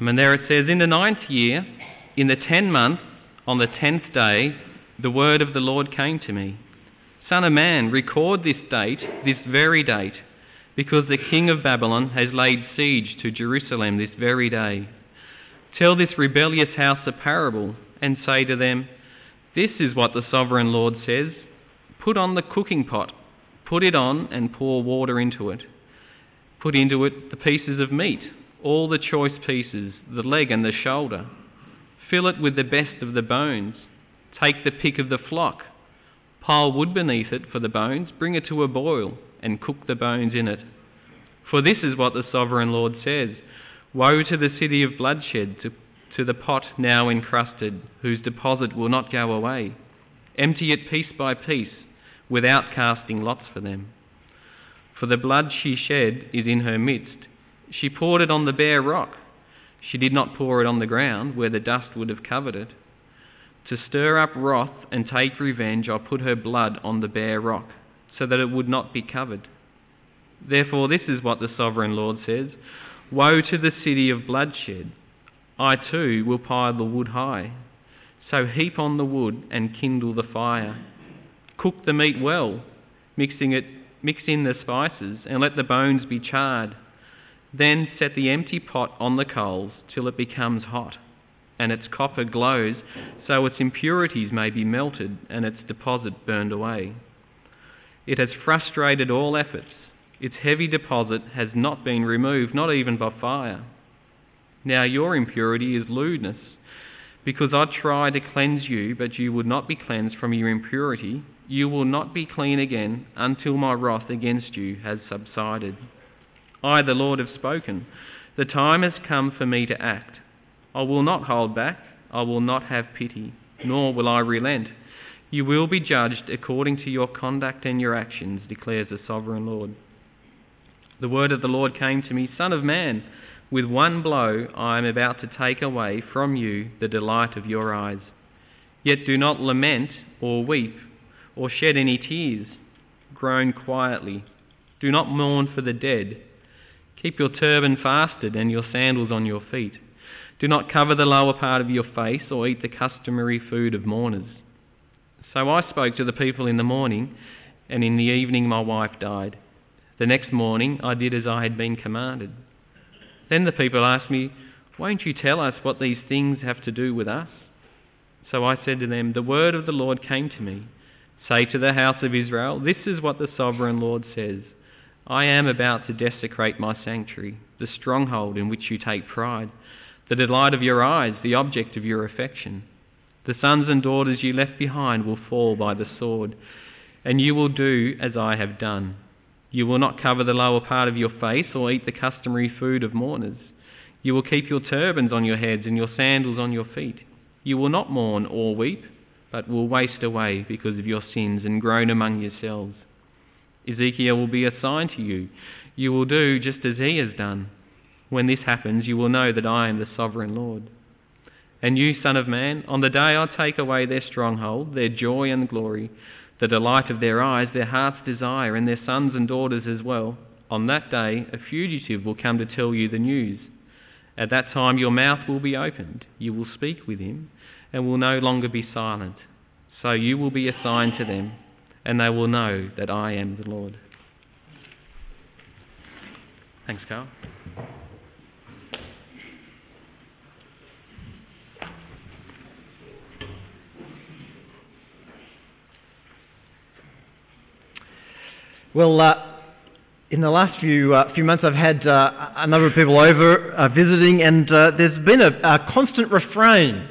And there it says, In the ninth year, in the tenth month, on the tenth day, the word of the Lord came to me. Son of man, record this date, this very date, because the king of Babylon has laid siege to Jerusalem this very day. Tell this rebellious house a parable, and say to them, This is what the sovereign Lord says Put on the cooking pot, put it on, and pour water into it. Put into it the pieces of meat, all the choice pieces, the leg and the shoulder. Fill it with the best of the bones. Take the pick of the flock. Pile wood beneath it for the bones, bring it to a boil, and cook the bones in it. For this is what the sovereign Lord says Woe to the city of bloodshed, to, to the pot now encrusted, whose deposit will not go away. Empty it piece by piece, without casting lots for them. For the blood she shed is in her midst. She poured it on the bare rock. She did not pour it on the ground, where the dust would have covered it. To stir up wrath and take revenge, I put her blood on the bare rock, so that it would not be covered. Therefore, this is what the sovereign Lord says Woe to the city of bloodshed! I too will pile the wood high. So heap on the wood and kindle the fire. Cook the meat well, mixing it, mix in the spices, and let the bones be charred. Then set the empty pot on the coals till it becomes hot, and its copper glows, so its impurities may be melted and its deposit burned away. It has frustrated all efforts. Its heavy deposit has not been removed, not even by fire. Now your impurity is lewdness, because I tried to cleanse you, but you would not be cleansed from your impurity. You will not be clean again until my wrath against you has subsided. I, the Lord, have spoken. The time has come for me to act. I will not hold back. I will not have pity, nor will I relent. You will be judged according to your conduct and your actions, declares the sovereign Lord. The word of the Lord came to me Son of man, with one blow I am about to take away from you the delight of your eyes. Yet do not lament or weep or shed any tears. Groan quietly. Do not mourn for the dead Keep your turban fasted and your sandals on your feet. Do not cover the lower part of your face or eat the customary food of mourners. So I spoke to the people in the morning, and in the evening my wife died. The next morning I did as I had been commanded. Then the people asked me, Won't you tell us what these things have to do with us? So I said to them, The word of the Lord came to me. Say to the house of Israel, This is what the sovereign Lord says. I am about to desecrate my sanctuary, the stronghold in which you take pride, the delight of your eyes, the object of your affection. The sons and daughters you left behind will fall by the sword, and you will do as I have done. You will not cover the lower part of your face or eat the customary food of mourners. You will keep your turbans on your heads and your sandals on your feet. You will not mourn or weep, but will waste away because of your sins and groan among yourselves. Ezekiel will be a sign to you. You will do just as he has done. When this happens, you will know that I am the sovereign Lord. And you, Son of Man, on the day I take away their stronghold, their joy and glory, the delight of their eyes, their heart's desire, and their sons and daughters as well, on that day a fugitive will come to tell you the news. At that time your mouth will be opened, you will speak with him, and will no longer be silent. So you will be a sign to them and they will know that I am the Lord. Thanks, Carl. Well, uh, in the last few uh, few months, I've had uh, a number of people over uh, visiting, and uh, there's been a, a constant refrain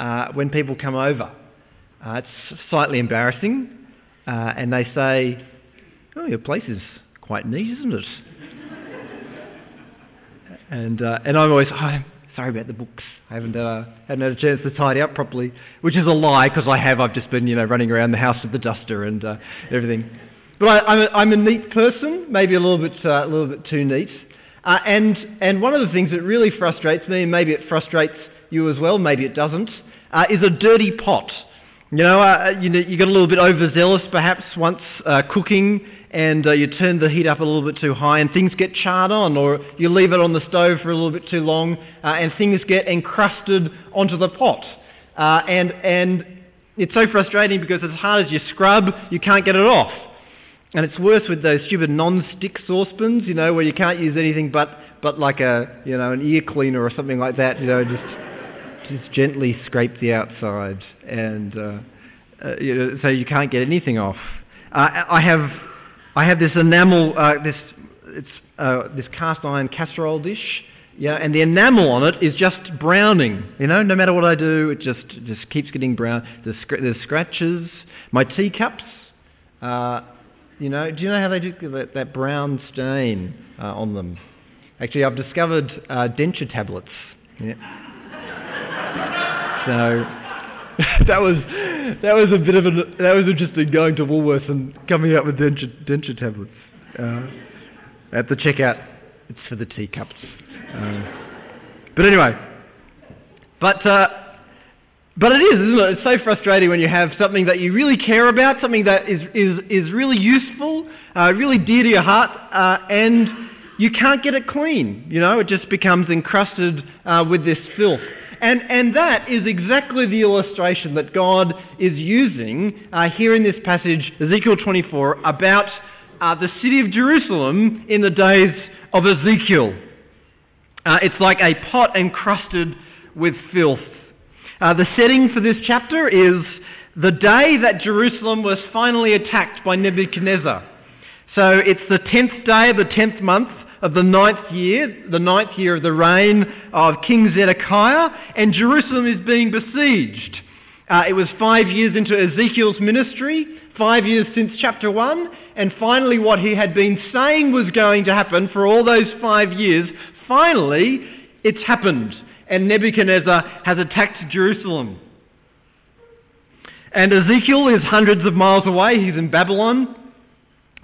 uh, when people come over. it's slightly embarrassing, uh, and they say, "Oh, your place is quite neat, isn't it?" and uh, and I'm always, oh, I'm sorry about the books. I haven't uh, hadn't had a chance to tidy up properly, which is a lie because I have. I've just been you know running around the house with the duster and uh, everything. But I, am a, I'm a neat person, maybe a little bit uh, a little bit too neat. Uh, and and one of the things that really frustrates me, and maybe it frustrates you as well, maybe it doesn't, uh, is a dirty pot. You know, uh, you, know, you got a little bit overzealous perhaps once uh, cooking, and uh, you turn the heat up a little bit too high and things get charred on, or you leave it on the stove for a little bit too long uh, and things get encrusted onto the pot. Uh, and, and it's so frustrating because as hard as you scrub, you can't get it off. And it's worse with those stupid non-stick saucepans, you know, where you can't use anything but, but like a, you know, an ear cleaner or something like that, you know, just, just gently scrape the outside. And uh, uh, you know, so you can't get anything off. Uh, I have, I have this enamel, uh, this, it's, uh, this cast iron casserole dish, yeah, and the enamel on it is just browning. You know, no matter what I do, it just just keeps getting brown. There's, there's scratches. My teacups, uh, you know, do you know how they do that, that brown stain uh, on them? Actually, I've discovered uh, denture tablets. Yeah. So that was that was a bit of a that was interesting going to Woolworths and coming up with denture, denture tablets uh, at the checkout. It's for the teacups. Uh, but anyway, but uh, but it is, isn't it? It's so frustrating when you have something that you really care about, something that is is is really useful, uh, really dear to your heart, uh, and you can't get it clean. You know, it just becomes encrusted uh, with this filth. And, and that is exactly the illustration that God is using uh, here in this passage, Ezekiel 24, about uh, the city of Jerusalem in the days of Ezekiel. Uh, it's like a pot encrusted with filth. Uh, the setting for this chapter is the day that Jerusalem was finally attacked by Nebuchadnezzar. So it's the tenth day of the tenth month of the ninth year, the ninth year of the reign of King Zedekiah, and Jerusalem is being besieged. Uh, it was five years into Ezekiel's ministry, five years since chapter 1, and finally what he had been saying was going to happen for all those five years finally, it's happened, and Nebuchadnezzar has attacked Jerusalem. And Ezekiel is hundreds of miles away, he's in Babylon.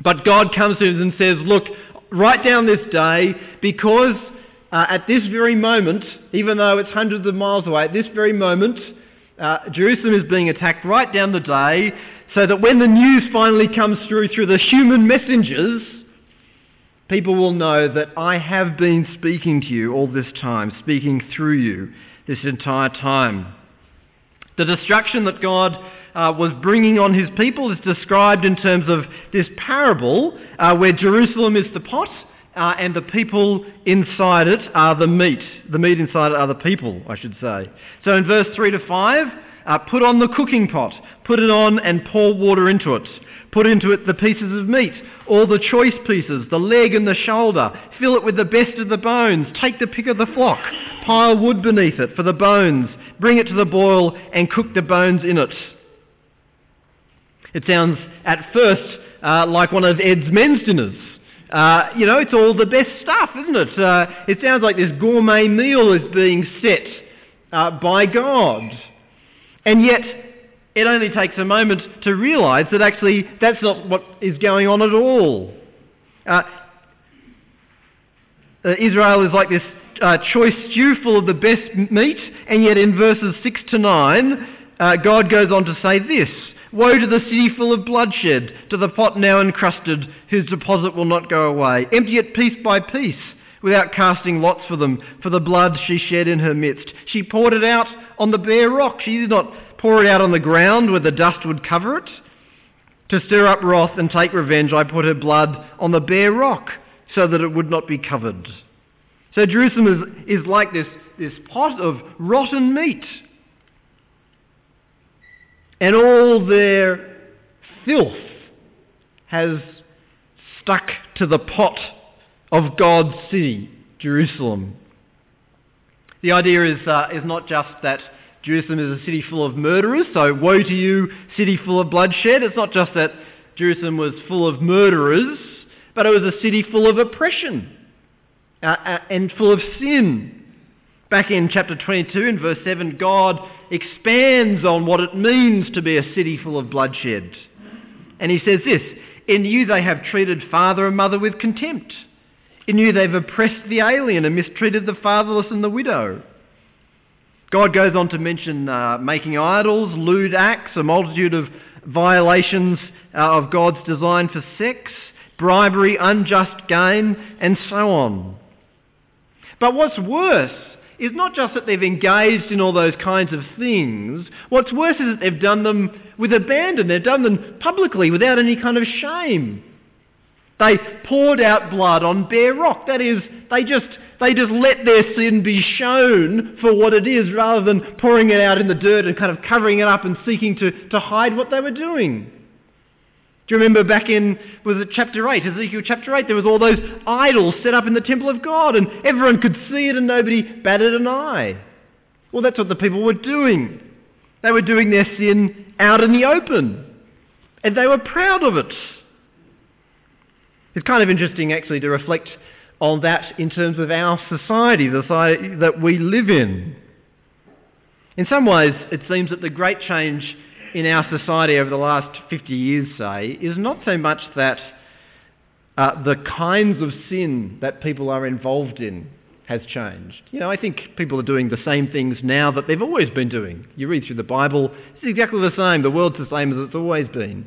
But God comes to him and says, Look, write down this day because uh, at this very moment, even though it's hundreds of miles away, at this very moment, uh, Jerusalem is being attacked. Write down the day so that when the news finally comes through through the human messengers, people will know that I have been speaking to you all this time, speaking through you this entire time. The destruction that God uh, was bringing on his people is described in terms of this parable uh, where Jerusalem is the pot uh, and the people inside it are the meat. The meat inside it are the people, I should say. So in verse 3 to 5, uh, put on the cooking pot, put it on and pour water into it. Put into it the pieces of meat all the choice pieces, the leg and the shoulder. Fill it with the best of the bones. Take the pick of the flock. Pile wood beneath it for the bones. Bring it to the boil and cook the bones in it. It sounds at first uh, like one of Ed's men's dinners. Uh, you know, it's all the best stuff, isn't it? Uh, it sounds like this gourmet meal is being set uh, by God. And yet, it only takes a moment to realize that actually that's not what is going on at all. Uh, uh, Israel is like this choice stew full of the best meat, and yet in verses 6 to 9, uh, God goes on to say this Woe to the city full of bloodshed, to the pot now encrusted, whose deposit will not go away. Empty it piece by piece, without casting lots for them, for the blood she shed in her midst. She poured it out on the bare rock. She did not pour it out on the ground where the dust would cover it. To stir up wrath and take revenge, I put her blood on the bare rock so that it would not be covered. So Jerusalem is, is like this, this pot of rotten meat. And all their filth has stuck to the pot of God's city, Jerusalem. The idea is, uh, is not just that Jerusalem is a city full of murderers, so woe to you, city full of bloodshed. It's not just that Jerusalem was full of murderers, but it was a city full of oppression uh, uh, and full of sin. Back in chapter 22, in verse 7, God expands on what it means to be a city full of bloodshed. And he says this In you they have treated father and mother with contempt. In you they've oppressed the alien and mistreated the fatherless and the widow. God goes on to mention uh, making idols, lewd acts, a multitude of violations uh, of God's design for sex, bribery, unjust gain, and so on. But what's worse is not just that they've engaged in all those kinds of things, what's worse is that they've done them with abandon. They've done them publicly without any kind of shame. They poured out blood on bare rock. That is, they just, they just let their sin be shown for what it is rather than pouring it out in the dirt and kind of covering it up and seeking to, to hide what they were doing. Do you remember back in, was it chapter 8, Ezekiel chapter 8, there was all those idols set up in the temple of God and everyone could see it and nobody batted an eye. Well, that's what the people were doing. They were doing their sin out in the open. And they were proud of it. It's kind of interesting actually to reflect on that in terms of our society, the society that we live in. In some ways, it seems that the great change in our society over the last 50 years, say, is not so much that uh, the kinds of sin that people are involved in has changed. You know, I think people are doing the same things now that they've always been doing. You read through the Bible, it's exactly the same. The world's the same as it's always been.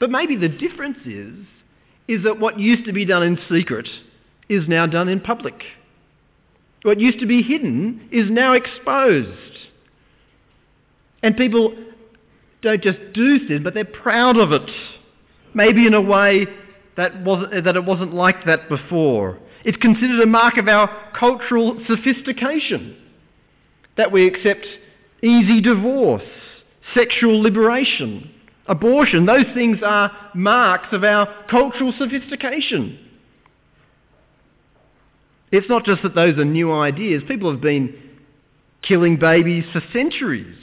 But maybe the difference is, is that what used to be done in secret is now done in public. What used to be hidden is now exposed. And people don't just do sin, but they're proud of it. Maybe in a way that, was, that it wasn't like that before. It's considered a mark of our cultural sophistication that we accept easy divorce, sexual liberation, abortion. Those things are marks of our cultural sophistication. It's not just that those are new ideas. People have been killing babies for centuries.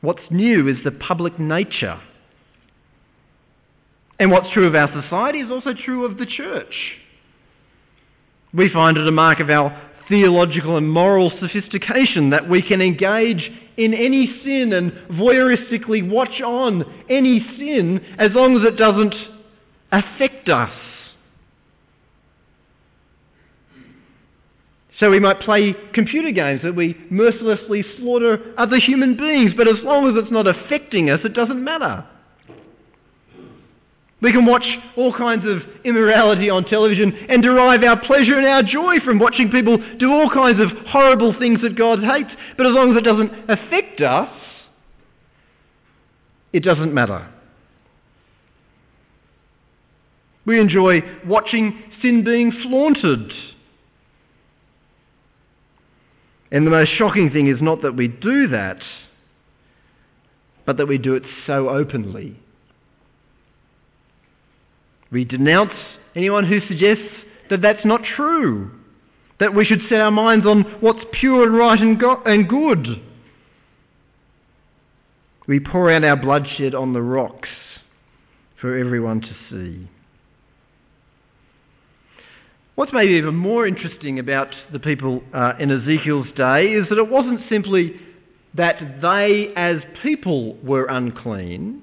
What's new is the public nature. And what's true of our society is also true of the church. We find it a mark of our theological and moral sophistication that we can engage in any sin and voyeuristically watch on any sin as long as it doesn't affect us. So we might play computer games that we mercilessly slaughter other human beings, but as long as it's not affecting us, it doesn't matter. We can watch all kinds of immorality on television and derive our pleasure and our joy from watching people do all kinds of horrible things that God hates, but as long as it doesn't affect us, it doesn't matter. We enjoy watching sin being flaunted And the most shocking thing is not that we do that, but that we do it so openly. We denounce anyone who suggests that that's not true, that we should set our minds on what's pure and right and, go- and good. We pour out our bloodshed on the rocks for everyone to see. What's maybe even more interesting about the people uh, in Ezekiel's day is that it wasn't simply that they as people were unclean,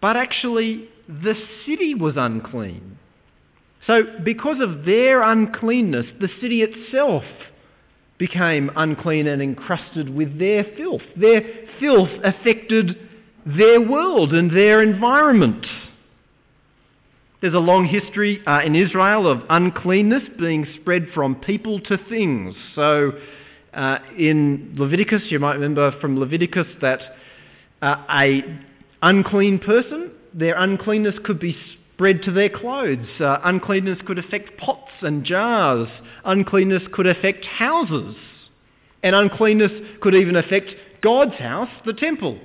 but actually the city was unclean. So, because of their uncleanness, the city itself became unclean and encrusted with their filth. Their filth affected their world and their environment. There's a long history uh, in Israel of uncleanness being spread from people to things. So uh, in Leviticus, you might remember from Leviticus that uh, a unclean person, their uncleanness could be spread to their clothes. Uh, uncleanness could affect pots and jars. Uncleanness could affect houses. And uncleanness could even affect God's house, the temple.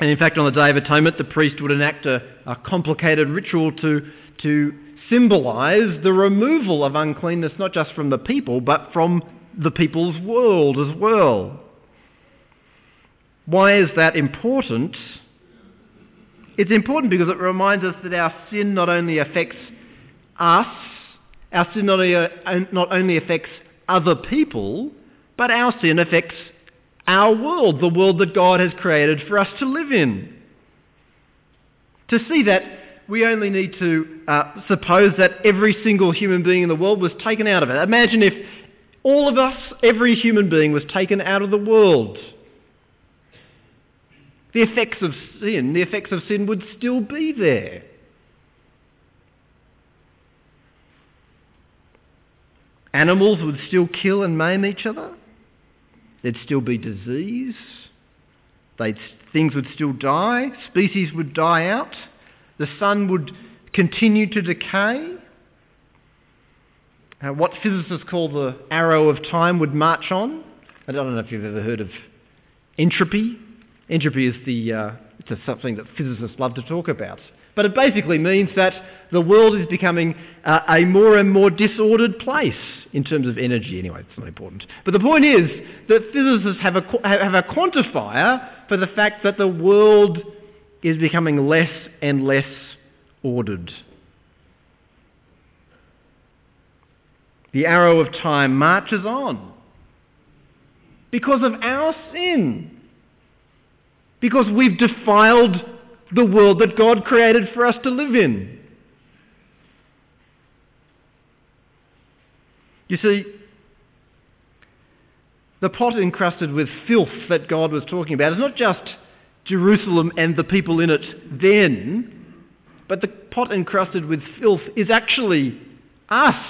And in fact, on the Day of Atonement, the priest would enact a, a complicated ritual to, to symbolise the removal of uncleanness, not just from the people, but from the people's world as well. Why is that important? It's important because it reminds us that our sin not only affects us, our sin not only, uh, not only affects other people, but our sin affects our world, the world that God has created for us to live in. To see that, we only need to uh, suppose that every single human being in the world was taken out of it. Imagine if all of us, every human being, was taken out of the world. The effects of sin, the effects of sin would still be there. Animals would still kill and maim each other. There'd still be disease. They'd, things would still die. Species would die out. The sun would continue to decay. Uh, what physicists call the arrow of time would march on. I don't know if you've ever heard of entropy. Entropy is the, uh, it's something that physicists love to talk about. But it basically means that the world is becoming uh, a more and more disordered place in terms of energy, anyway, it's not important. But the point is that physicists have a, have a quantifier for the fact that the world is becoming less and less ordered. The arrow of time marches on because of our sin. Because we've defiled the world that God created for us to live in. You see, the pot encrusted with filth that God was talking about is not just Jerusalem and the people in it then, but the pot encrusted with filth is actually us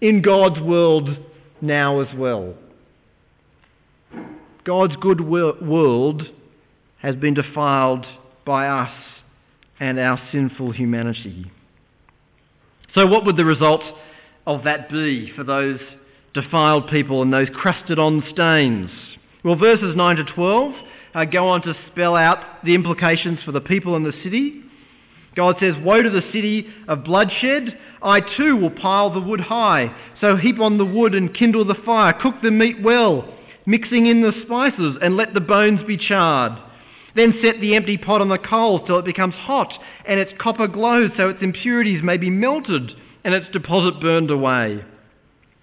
in God's world now as well. God's good world has been defiled by us and our sinful humanity. So, what would the result of that be for those defiled people and those crusted on stains? Well, verses 9 to 12 uh, go on to spell out the implications for the people in the city. God says, Woe to the city of bloodshed! I too will pile the wood high. So heap on the wood and kindle the fire. Cook the meat well, mixing in the spices, and let the bones be charred. Then set the empty pot on the coals till it becomes hot, and its copper glows so its impurities may be melted and its deposit burned away.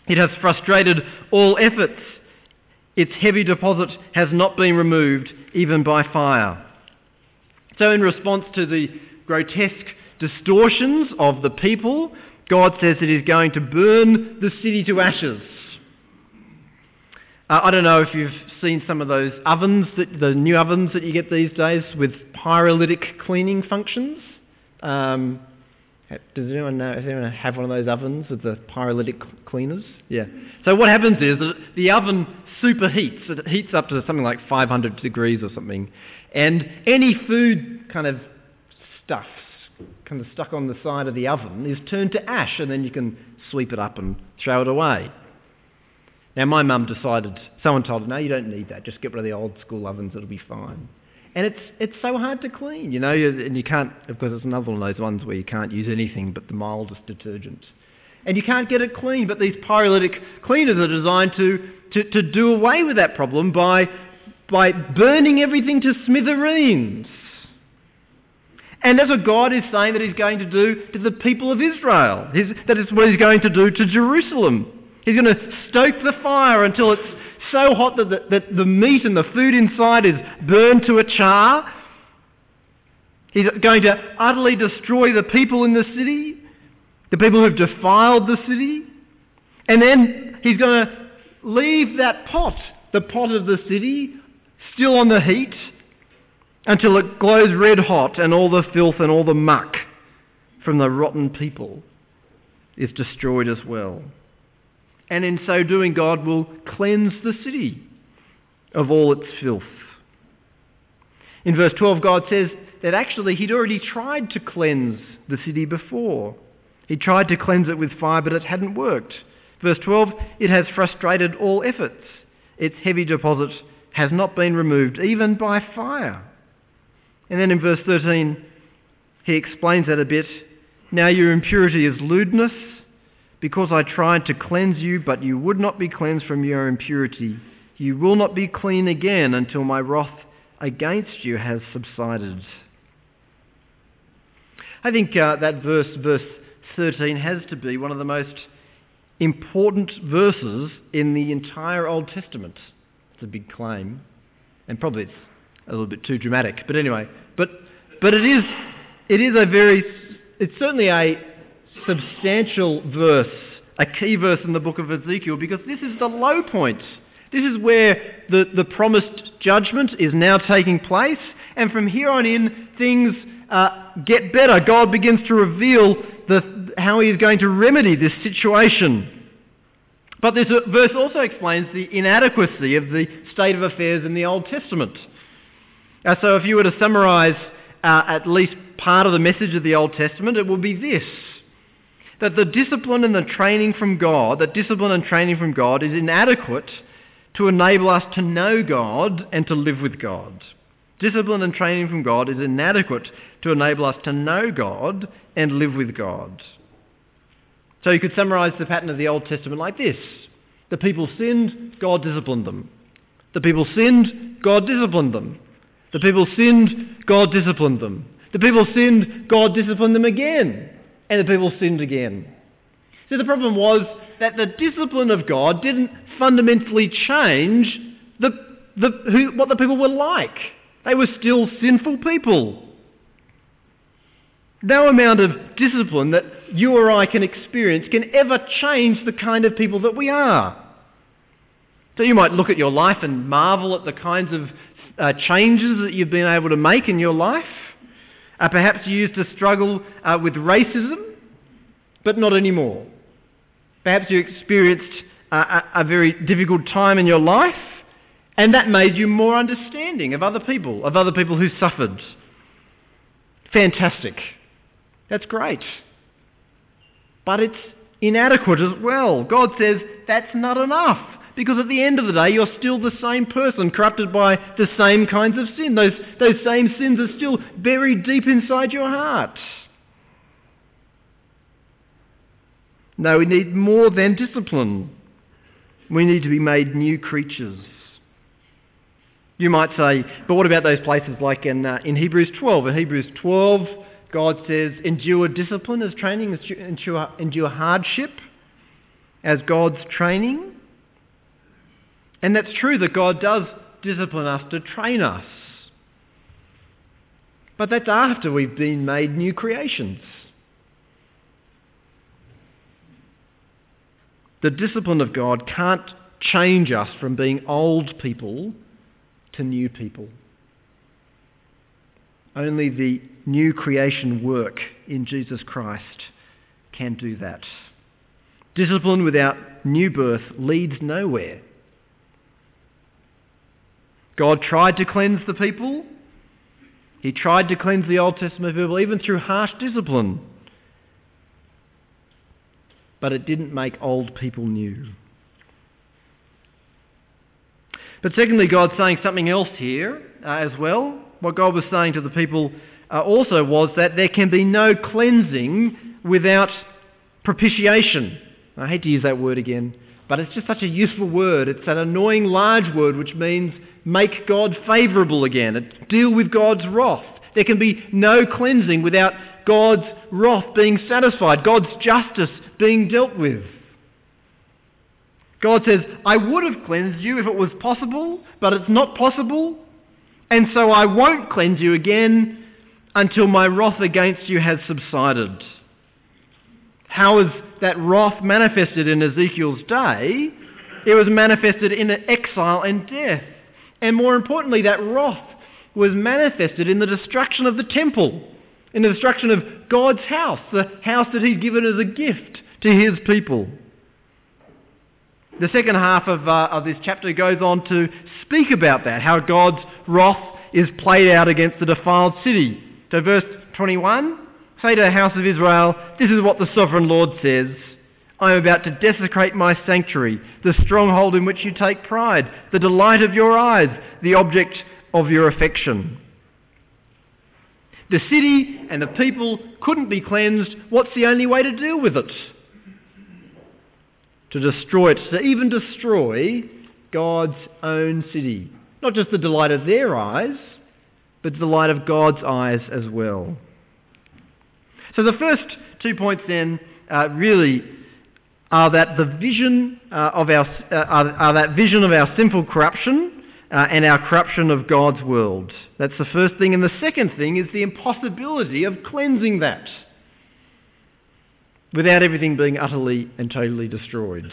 It has frustrated all efforts. Its heavy deposit has not been removed, even by fire. So, in response to the grotesque distortions of the people, God says that He's going to burn the city to ashes. Uh, I don't know if you've seen some of those ovens, that, the new ovens that you get these days with pyrolytic cleaning functions. Um, does anyone know? Does anyone have one of those ovens with the pyrolytic cleaners? Yeah. So what happens is that the oven superheats. It heats up to something like 500 degrees or something, and any food kind of stuff kind of stuck on the side of the oven is turned to ash, and then you can sweep it up and throw it away. Now my mum decided. Someone told her, "No, you don't need that. Just get rid of the old school ovens. It'll be fine." And it's, it's so hard to clean, you know, and you can't, of course, it's another one of those ones where you can't use anything but the mildest detergent. And you can't get it clean, but these pyrolytic cleaners are designed to, to, to do away with that problem by, by burning everything to smithereens. And that's what God is saying that He's going to do to the people of Israel. That is what He's going to do to Jerusalem. He's going to stoke the fire until it's so hot that the, that the meat and the food inside is burned to a char. He's going to utterly destroy the people in the city, the people who've defiled the city. And then he's going to leave that pot, the pot of the city, still on the heat until it glows red hot and all the filth and all the muck from the rotten people is destroyed as well and in so doing, God will cleanse the city of all its filth. In verse 12, God says that actually He'd already tried to cleanse the city before. He tried to cleanse it with fire, but it hadn't worked. Verse 12, it has frustrated all efforts. Its heavy deposit has not been removed, even by fire. And then in verse 13, he explains that a bit. Now your impurity is lewdness because I tried to cleanse you, but you would not be cleansed from your impurity. You will not be clean again until my wrath against you has subsided. I think uh, that verse, verse 13, has to be one of the most important verses in the entire Old Testament. It's a big claim, and probably it's a little bit too dramatic. But anyway, but but it is it is a very it's certainly a substantial verse, a key verse in the book of Ezekiel, because this is the low point This is where the, the promised judgment is now taking place, and from here on in, things uh, get better. God begins to reveal the, how He is going to remedy this situation. But this verse also explains the inadequacy of the state of affairs in the Old Testament. Uh, so, if you were to summarize uh, at least part of the message of the Old Testament, it would be this that the discipline and the training from God, that discipline and training from God is inadequate to enable us to know God and to live with God. Discipline and training from God is inadequate to enable us to know God and live with God. So you could summarize the pattern of the Old Testament like this The people sinned, God disciplined them. The people sinned, God disciplined them. The people sinned, God disciplined them. The people sinned, God disciplined them again. And the people sinned again. So the problem was that the discipline of God didn't fundamentally change the, the, who, what the people were like. They were still sinful people. No amount of discipline that you or I can experience can ever change the kind of people that we are. So you might look at your life and marvel at the kinds of uh, changes that you've been able to make in your life. Uh, perhaps you used to struggle uh, with racism, but not anymore. Perhaps you experienced a, a very difficult time in your life, and that made you more understanding of other people, of other people who suffered. Fantastic. That's great. But it's inadequate as well. God says that's not enough. Because at the end of the day, you're still the same person, corrupted by the same kinds of sin. Those, those same sins are still buried deep inside your heart. No, we need more than discipline. We need to be made new creatures. You might say, but what about those places like in, uh, in Hebrews 12? In Hebrews 12, God says, endure discipline as training, endure, endure hardship as God's training. And that's true that God does discipline us to train us. But that's after we've been made new creations. The discipline of God can't change us from being old people to new people. Only the new creation work in Jesus Christ can do that. Discipline without new birth leads nowhere. God tried to cleanse the people. He tried to cleanse the Old Testament people even through harsh discipline. But it didn't make old people new. But secondly, God's saying something else here uh, as well. What God was saying to the people uh, also was that there can be no cleansing without propitiation. I hate to use that word again, but it's just such a useful word. It's an annoying large word which means make God favourable again, deal with God's wrath. There can be no cleansing without God's wrath being satisfied, God's justice being dealt with. God says, I would have cleansed you if it was possible, but it's not possible, and so I won't cleanse you again until my wrath against you has subsided. How is that wrath manifested in Ezekiel's day? It was manifested in exile and death. And more importantly, that wrath was manifested in the destruction of the temple, in the destruction of God's house, the house that He'd given as a gift to His people. The second half of, uh, of this chapter goes on to speak about that, how God's wrath is played out against the defiled city. So, verse 21 say to the house of Israel, This is what the sovereign Lord says. I am about to desecrate my sanctuary, the stronghold in which you take pride, the delight of your eyes, the object of your affection. The city and the people couldn't be cleansed. What's the only way to deal with it? To destroy it, to even destroy God's own city. Not just the delight of their eyes, but the delight of God's eyes as well. So the first two points then uh, really are that the vision uh, of our uh, are, are, that vision of our sinful corruption uh, and our corruption of God's world. That's the first thing, and the second thing is the impossibility of cleansing that without everything being utterly and totally destroyed.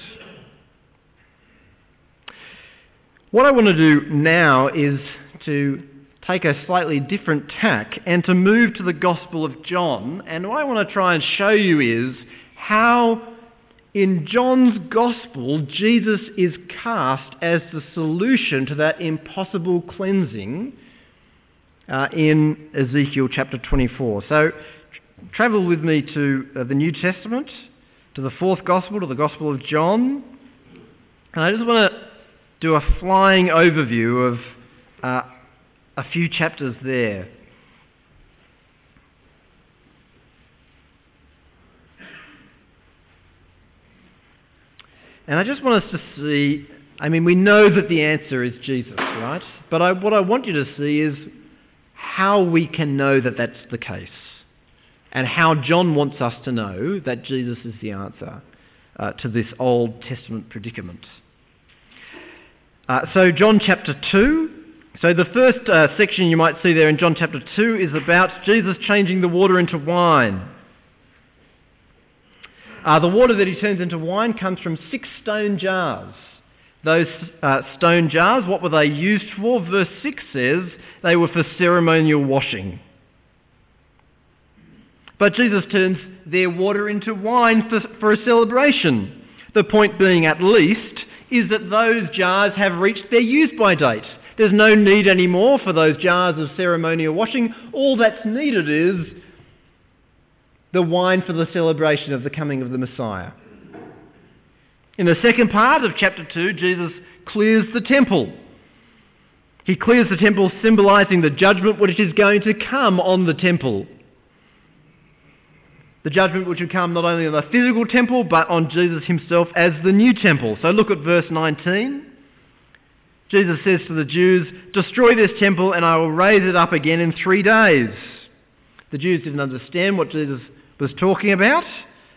What I want to do now is to take a slightly different tack and to move to the Gospel of John. And what I want to try and show you is how in John's Gospel Jesus is cast as the solution to that impossible cleansing uh, in Ezekiel chapter 24. So travel with me to uh, the New Testament, to the fourth Gospel, to the Gospel of John. And I just want to do a flying overview of uh, a few chapters there. And I just want us to see, I mean, we know that the answer is Jesus, right? But I, what I want you to see is how we can know that that's the case. And how John wants us to know that Jesus is the answer uh, to this Old Testament predicament. Uh, so, John chapter 2. So, the first uh, section you might see there in John chapter 2 is about Jesus changing the water into wine. Uh, the water that he turns into wine comes from six stone jars. Those uh, stone jars, what were they used for? Verse 6 says they were for ceremonial washing. But Jesus turns their water into wine for, for a celebration. The point being, at least, is that those jars have reached their use by date. There's no need anymore for those jars of ceremonial washing. All that's needed is the wine for the celebration of the coming of the Messiah. In the second part of chapter 2, Jesus clears the temple. He clears the temple, symbolizing the judgment which is going to come on the temple. The judgment which would come not only on the physical temple, but on Jesus himself as the new temple. So look at verse 19. Jesus says to the Jews, Destroy this temple, and I will raise it up again in three days. The Jews didn't understand what Jesus was talking about.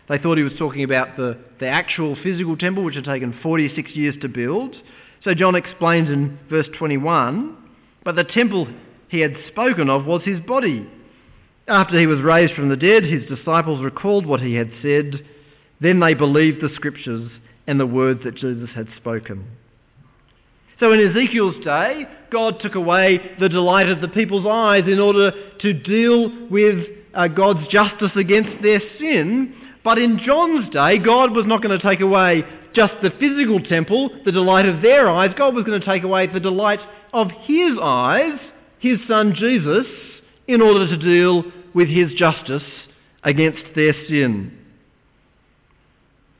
They thought he was talking about the, the actual physical temple, which had taken 46 years to build. So John explains in verse 21 But the temple he had spoken of was his body. After he was raised from the dead, his disciples recalled what he had said. Then they believed the scriptures and the words that Jesus had spoken. So in Ezekiel's day, God took away the delight of the people's eyes in order to deal with uh, God's justice against their sin. But in John's day, God was not going to take away just the physical temple, the delight of their eyes. God was going to take away the delight of his eyes, his son Jesus, in order to deal with his justice against their sin.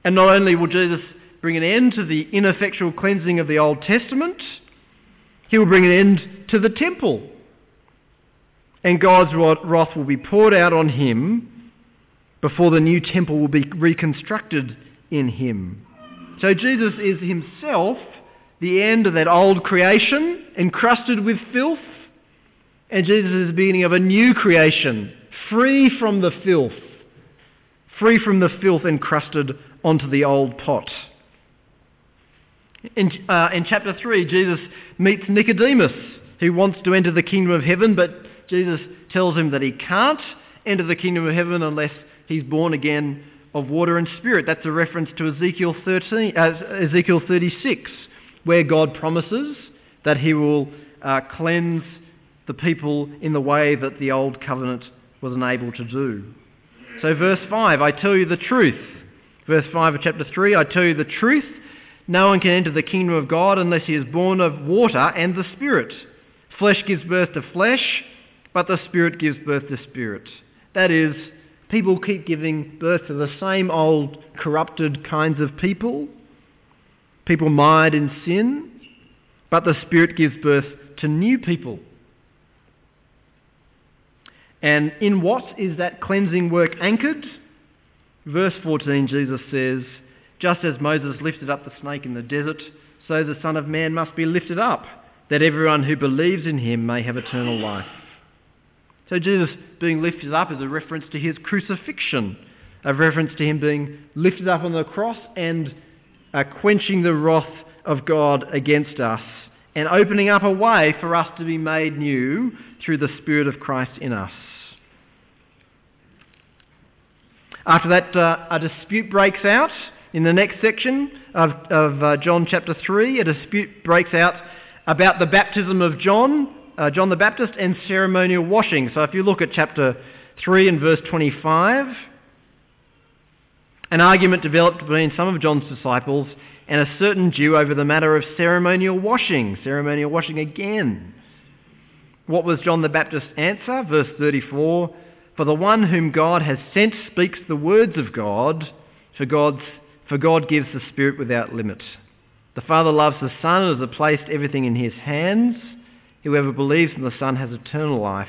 And not only will Jesus bring an end to the ineffectual cleansing of the Old Testament, he will bring an end to the temple. And God's wrath will be poured out on him before the new temple will be reconstructed in him. So Jesus is himself the end of that old creation encrusted with filth, and Jesus is the beginning of a new creation, free from the filth, free from the filth encrusted onto the old pot. In, uh, in chapter 3, Jesus meets Nicodemus, who wants to enter the kingdom of heaven, but Jesus tells him that he can't enter the kingdom of heaven unless he's born again of water and spirit. That's a reference to Ezekiel, 13, uh, Ezekiel 36, where God promises that he will uh, cleanse the people in the way that the old covenant was unable to do. So, verse 5, I tell you the truth. Verse 5 of chapter 3, I tell you the truth. No one can enter the kingdom of God unless he is born of water and the Spirit. Flesh gives birth to flesh, but the Spirit gives birth to Spirit. That is, people keep giving birth to the same old corrupted kinds of people, people mired in sin, but the Spirit gives birth to new people. And in what is that cleansing work anchored? Verse 14, Jesus says, just as Moses lifted up the snake in the desert, so the Son of Man must be lifted up, that everyone who believes in him may have eternal life. So Jesus being lifted up is a reference to his crucifixion, a reference to him being lifted up on the cross and uh, quenching the wrath of God against us and opening up a way for us to be made new through the Spirit of Christ in us. After that, uh, a dispute breaks out in the next section of, of uh, John chapter 3, a dispute breaks out about the baptism of John, uh, John the Baptist, and ceremonial washing. So if you look at chapter 3 and verse 25, an argument developed between some of John's disciples and a certain Jew over the matter of ceremonial washing. Ceremonial washing again. What was John the Baptist's answer? Verse 34 For the one whom God has sent speaks the words of God, for, God's, for God gives the Spirit without limit. The Father loves the Son and has placed everything in his hands. Whoever believes in the Son has eternal life,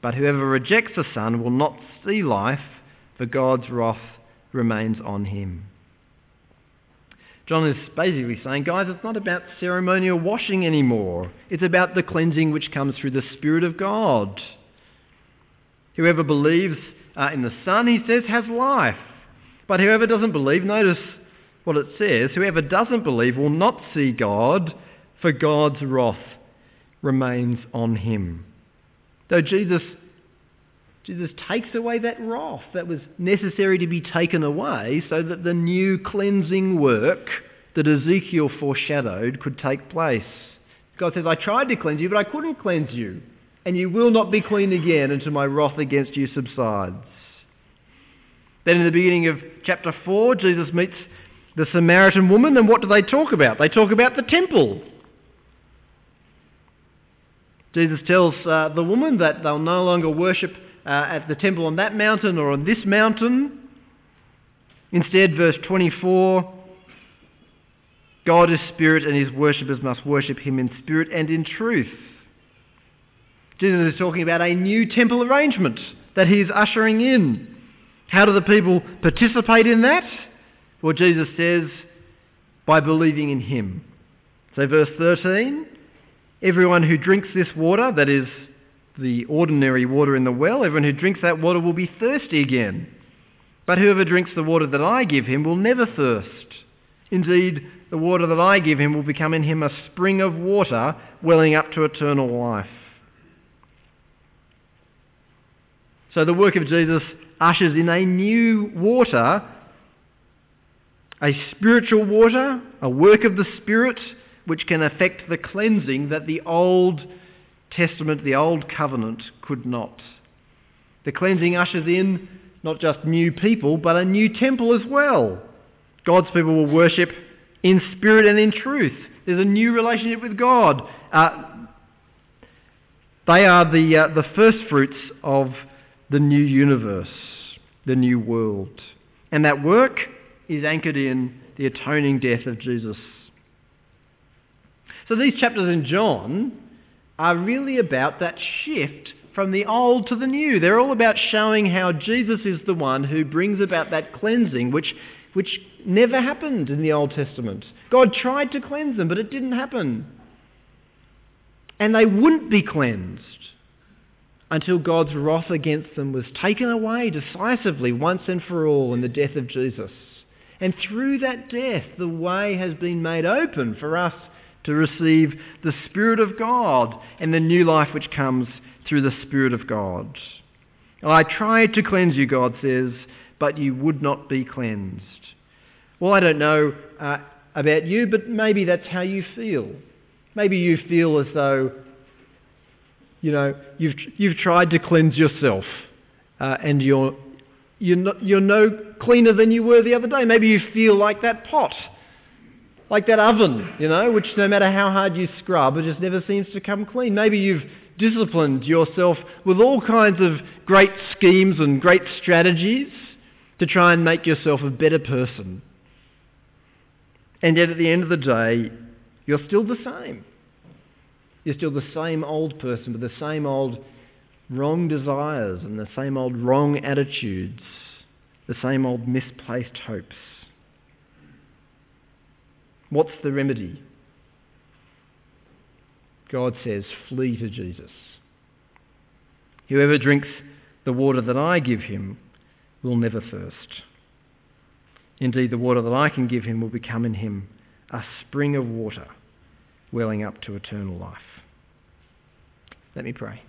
but whoever rejects the Son will not see life, for God's wrath remains on him. John is basically saying, guys, it's not about ceremonial washing anymore. It's about the cleansing which comes through the Spirit of God. Whoever believes uh, in the Son, he says, has life. But whoever doesn't believe, notice what it says, whoever doesn't believe will not see God, for God's wrath remains on him. Though Jesus Jesus takes away that wrath that was necessary to be taken away so that the new cleansing work that Ezekiel foreshadowed could take place. God says, I tried to cleanse you, but I couldn't cleanse you, and you will not be clean again until my wrath against you subsides. Then in the beginning of chapter 4, Jesus meets the Samaritan woman, and what do they talk about? They talk about the temple. Jesus tells uh, the woman that they'll no longer worship uh, at the temple on that mountain or on this mountain. Instead, verse 24 God is spirit, and his worshippers must worship him in spirit and in truth. Jesus is talking about a new temple arrangement that he is ushering in. How do the people participate in that? Well, Jesus says, by believing in him. So, verse 13 everyone who drinks this water, that is, the ordinary water in the well, everyone who drinks that water will be thirsty again. But whoever drinks the water that I give him will never thirst. Indeed, the water that I give him will become in him a spring of water welling up to eternal life. So the work of Jesus ushers in a new water, a spiritual water, a work of the Spirit, which can affect the cleansing that the old Testament, the Old Covenant, could not. The cleansing ushers in not just new people, but a new temple as well. God's people will worship in spirit and in truth. There's a new relationship with God. Uh, they are the, uh, the first fruits of the new universe, the new world. And that work is anchored in the atoning death of Jesus. So these chapters in John are really about that shift from the old to the new. They're all about showing how Jesus is the one who brings about that cleansing, which, which never happened in the Old Testament. God tried to cleanse them, but it didn't happen. And they wouldn't be cleansed until God's wrath against them was taken away decisively once and for all in the death of Jesus. And through that death, the way has been made open for us to receive the Spirit of God and the new life which comes through the Spirit of God. I tried to cleanse you, God says, but you would not be cleansed. Well, I don't know uh, about you, but maybe that's how you feel. Maybe you feel as though, you know, you've, you've tried to cleanse yourself uh, and you're, you're, not, you're no cleaner than you were the other day. Maybe you feel like that pot like that oven, you know, which no matter how hard you scrub, it just never seems to come clean. Maybe you've disciplined yourself with all kinds of great schemes and great strategies to try and make yourself a better person. And yet at the end of the day, you're still the same. You're still the same old person with the same old wrong desires and the same old wrong attitudes, the same old misplaced hopes. What's the remedy? God says, flee to Jesus. Whoever drinks the water that I give him will never thirst. Indeed, the water that I can give him will become in him a spring of water welling up to eternal life. Let me pray.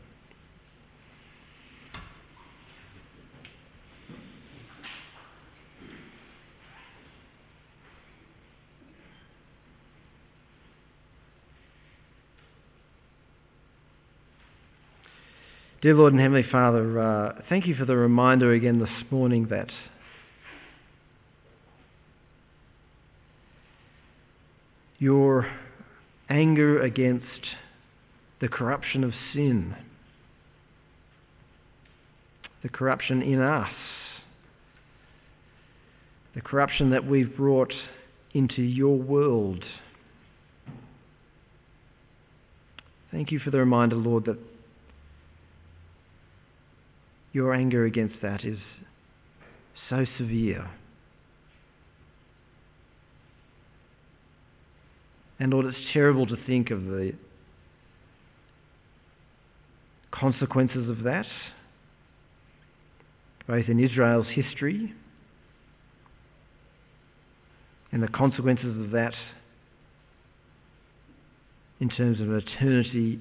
Dear Lord and Heavenly Father, uh, thank you for the reminder again this morning that your anger against the corruption of sin, the corruption in us, the corruption that we've brought into your world. Thank you for the reminder, Lord, that your anger against that is so severe. And Lord, it's terrible to think of the consequences of that, both in Israel's history and the consequences of that in terms of an eternity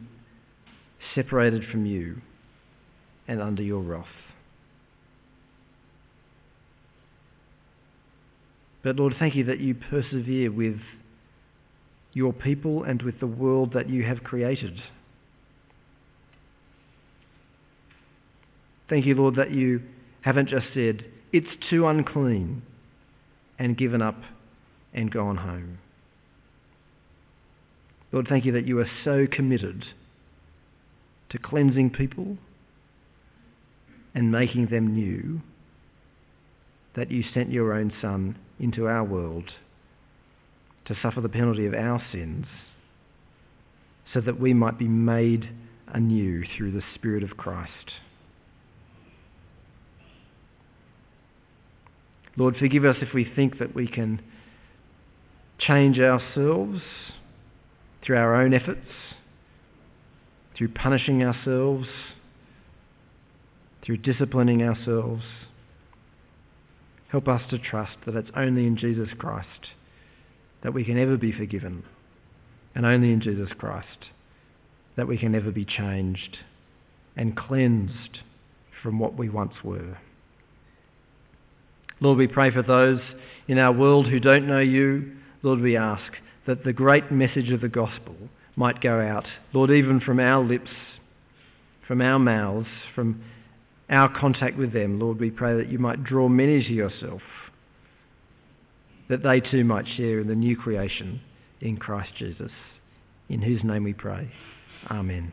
separated from you and under your wrath. But Lord, thank you that you persevere with your people and with the world that you have created. Thank you, Lord, that you haven't just said, it's too unclean, and given up and gone home. Lord, thank you that you are so committed to cleansing people and making them new that you sent your own Son into our world to suffer the penalty of our sins so that we might be made anew through the Spirit of Christ. Lord, forgive us if we think that we can change ourselves through our own efforts, through punishing ourselves, through disciplining ourselves. Help us to trust that it's only in Jesus Christ that we can ever be forgiven, and only in Jesus Christ that we can ever be changed and cleansed from what we once were. Lord, we pray for those in our world who don't know you. Lord, we ask that the great message of the gospel might go out, Lord, even from our lips, from our mouths, from our contact with them. Lord, we pray that you might draw many to yourself that they too might share in the new creation in Christ Jesus, in whose name we pray. Amen.